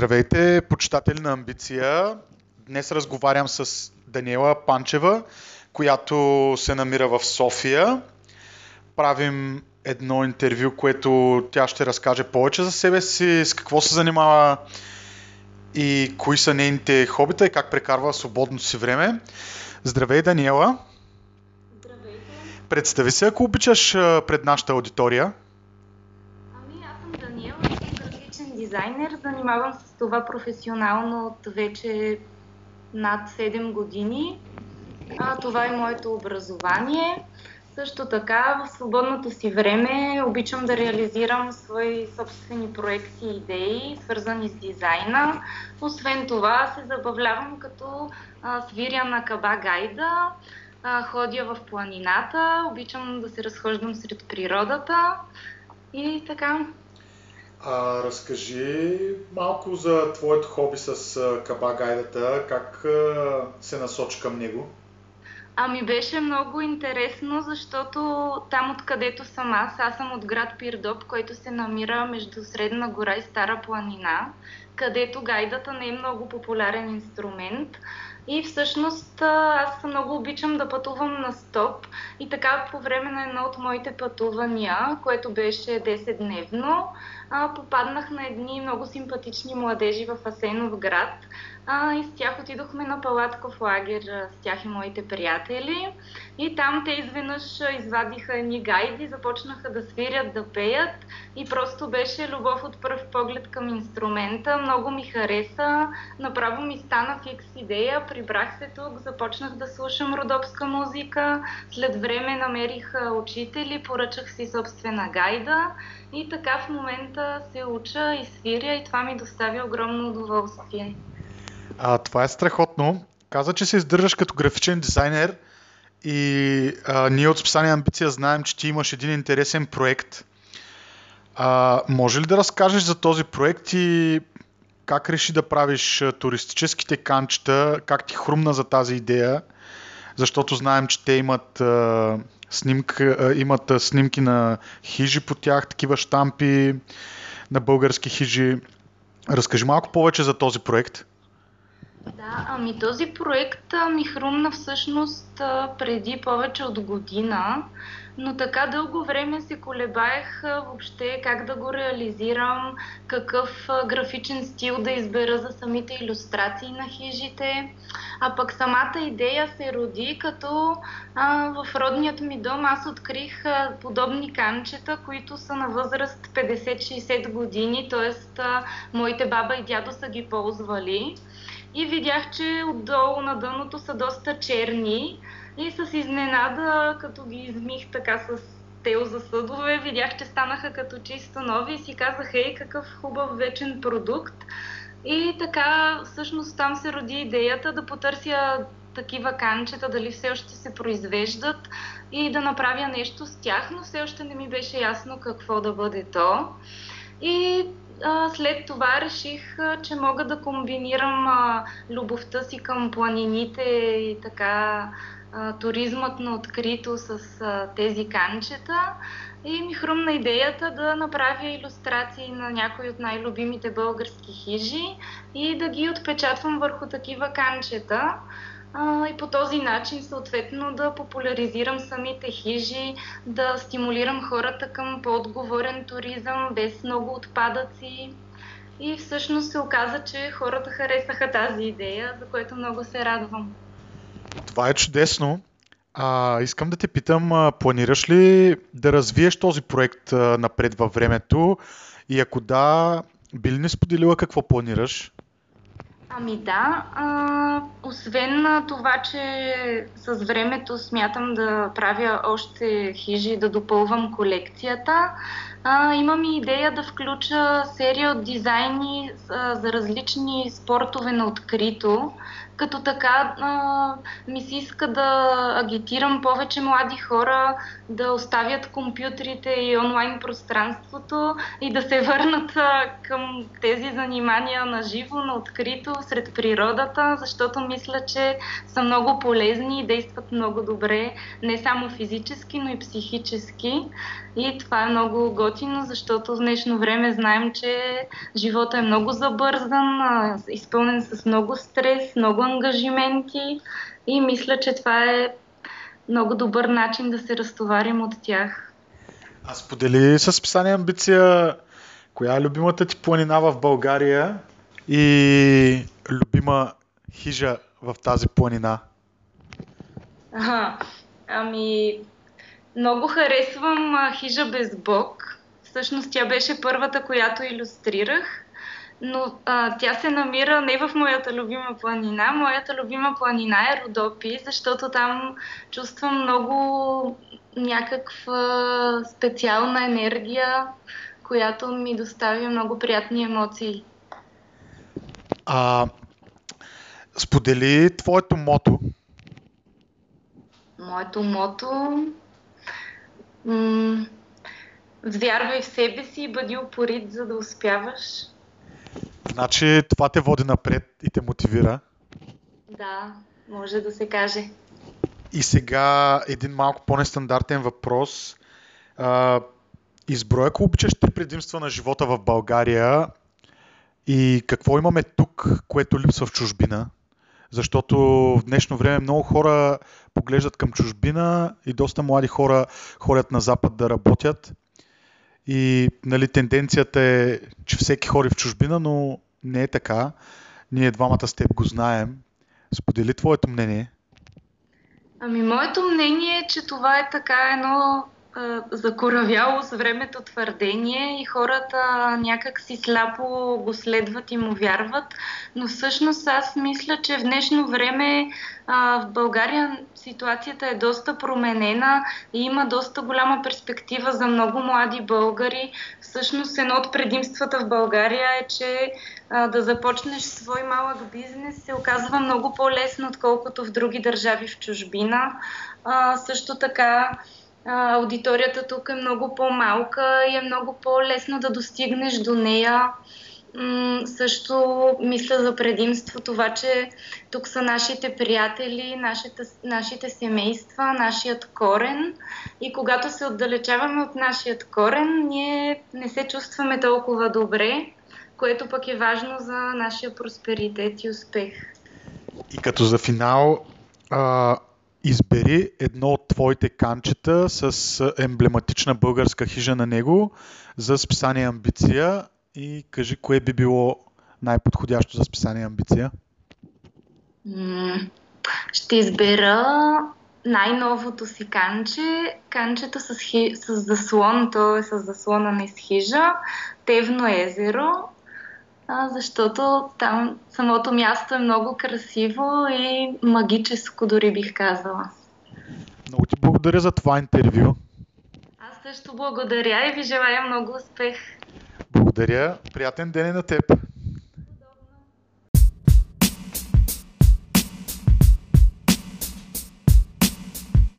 Здравейте, почитатели на Амбиция. Днес разговарям с Даниела Панчева, която се намира в София. Правим едно интервю, което тя ще разкаже повече за себе си, с какво се занимава и кои са нейните хобита и как прекарва свободното си време. Здравей, Даниела! Здравейте! Представи се, ако обичаш пред нашата аудитория. Ами аз съм Даниела, съм графичен дизайнер, занимавам се с това професионално от вече над 7 години. А, това е моето образование. Също така, в свободното си време обичам да реализирам свои собствени проекти и идеи, свързани с дизайна. Освен това, се забавлявам като а, свиря на каба гайда, а, ходя в планината, обичам да се разхождам сред природата и така. А, разкажи малко за твоето хоби с каба гайдата, как а, се насочи към него? Ами беше много интересно, защото там откъдето съм аз, аз съм от град Пирдоп, който се намира между Средна гора и Стара планина, където гайдата не е много популярен инструмент. И всъщност аз много обичам да пътувам на стоп. И така по време на едно от моите пътувания, което беше 10-дневно, попаднах на едни много симпатични младежи в Асенов град, а, и с тях отидохме на палатков лагер с тях и моите приятели. И там те изведнъж извадиха едни гайди, започнаха да свирят, да пеят и просто беше любов от пръв поглед към инструмента. Много ми хареса, направо ми стана фикс идея, прибрах се тук, започнах да слушам родопска музика, след време намерих учители, поръчах си собствена гайда и така в момента се уча и свиря и това ми доставя огромно удоволствие. А, това е страхотно. Каза, че се издържаш като графичен дизайнер и а, ние от списание Амбиция знаем, че ти имаш един интересен проект. А, може ли да разкажеш за този проект и как реши да правиш туристическите канчета, как ти хрумна за тази идея, защото знаем, че те имат, а, снимк, а, имат а, снимки на хижи по тях, такива штампи на български хижи. Разкажи малко повече за този проект. Да, ами този проект ми хрумна всъщност преди повече от година, но така дълго време се колебаех въобще как да го реализирам, какъв графичен стил да избера за самите иллюстрации на хижите. А пък самата идея се роди, като а, в родният ми дом аз открих подобни канчета, които са на възраст 50-60 години, т.е. моите баба и дядо са ги ползвали и видях, че отдолу на дъното са доста черни и с изненада, като ги измих така с тел за съдове, видях, че станаха като чисто нови и си казах, ей, какъв хубав вечен продукт. И така, всъщност там се роди идеята да потърся такива канчета, дали все още се произвеждат и да направя нещо с тях, но все още не ми беше ясно какво да бъде то. И а, след това реших, а, че мога да комбинирам а, любовта си към планините и така туризмът на открито с а, тези канчета. И ми хрумна идеята да направя иллюстрации на някои от най-любимите български хижи и да ги отпечатвам върху такива канчета и по този начин съответно да популяризирам самите хижи, да стимулирам хората към по-отговорен туризъм, без много отпадъци. И всъщност се оказа, че хората харесаха тази идея, за което много се радвам. Това е чудесно. А, искам да те питам, планираш ли да развиеш този проект напред във времето? И ако да, би ли не споделила какво планираш? Ами да, а, освен на това, че с времето смятам да правя още хижи, да допълвам колекцията, а, имам и идея да включа серия от дизайни а, за различни спортове на открито, като така а, ми се иска да агитирам повече млади хора да оставят компютрите и онлайн пространството и да се върнат а, към тези занимания на живо, на открито, сред природата, защото мисля, че са много полезни и действат много добре, не само физически, но и психически. И това е много готино, защото в днешно време знаем, че живота е много забързан, изпълнен с много стрес, много ангажименти и мисля, че това е много добър начин да се разтоварим от тях. А сподели с писание амбиция, коя е любимата ти планина в България и любима хижа в тази планина? Ага, ами, много харесвам Хижа без Бог. Всъщност тя беше първата, която иллюстрирах, но а, тя се намира не в моята любима планина. Моята любима планина е Родопи, защото там чувствам много някаква специална енергия, която ми доставя много приятни емоции. А, сподели твоето мото. Моето мото м- вярвай в себе си и бъди упорит, за да успяваш. Значи това те води напред и те мотивира. Да, може да се каже. И сега един малко по-нестандартен въпрос. А, изброй, ако обичаш три предимства на живота в България и какво имаме тук, което липсва в чужбина? Защото в днешно време много хора поглеждат към чужбина и доста млади хора ходят на Запад да работят. И нали, тенденцията е, че всеки ходи в чужбина, но не е така. Ние двамата с теб го знаем. Сподели твоето мнение. Ами, моето мнение е, че това е така едно закоравяло с времето твърдение и хората някак си сляпо го следват и му вярват. Но всъщност аз мисля, че в днешно време а, в България ситуацията е доста променена и има доста голяма перспектива за много млади българи. Всъщност едно от предимствата в България е, че а, да започнеш свой малък бизнес се оказва много по-лесно, отколкото в други държави в чужбина. А, също така аудиторията тук е много по-малка и е много по-лесно да достигнеш до нея. Също мисля за предимство това, че тук са нашите приятели, нашите, нашите семейства, нашият корен и когато се отдалечаваме от нашият корен, ние не се чувстваме толкова добре, което пък е важно за нашия просперитет и успех. И като за финал, а, избери едно от твоите канчета с емблематична българска хижа на него за списание Амбиция и кажи кое би било най-подходящо за списание Амбиция. Ще избера най-новото си канче, канчето с, хи... с заслон, то е с заслона на хижа, Тевно езеро, а, защото там самото място е много красиво и магическо, дори бих казала. Много ти благодаря за това интервю. Аз също благодаря и ви желая много успех. Благодаря. Приятен ден и на теб.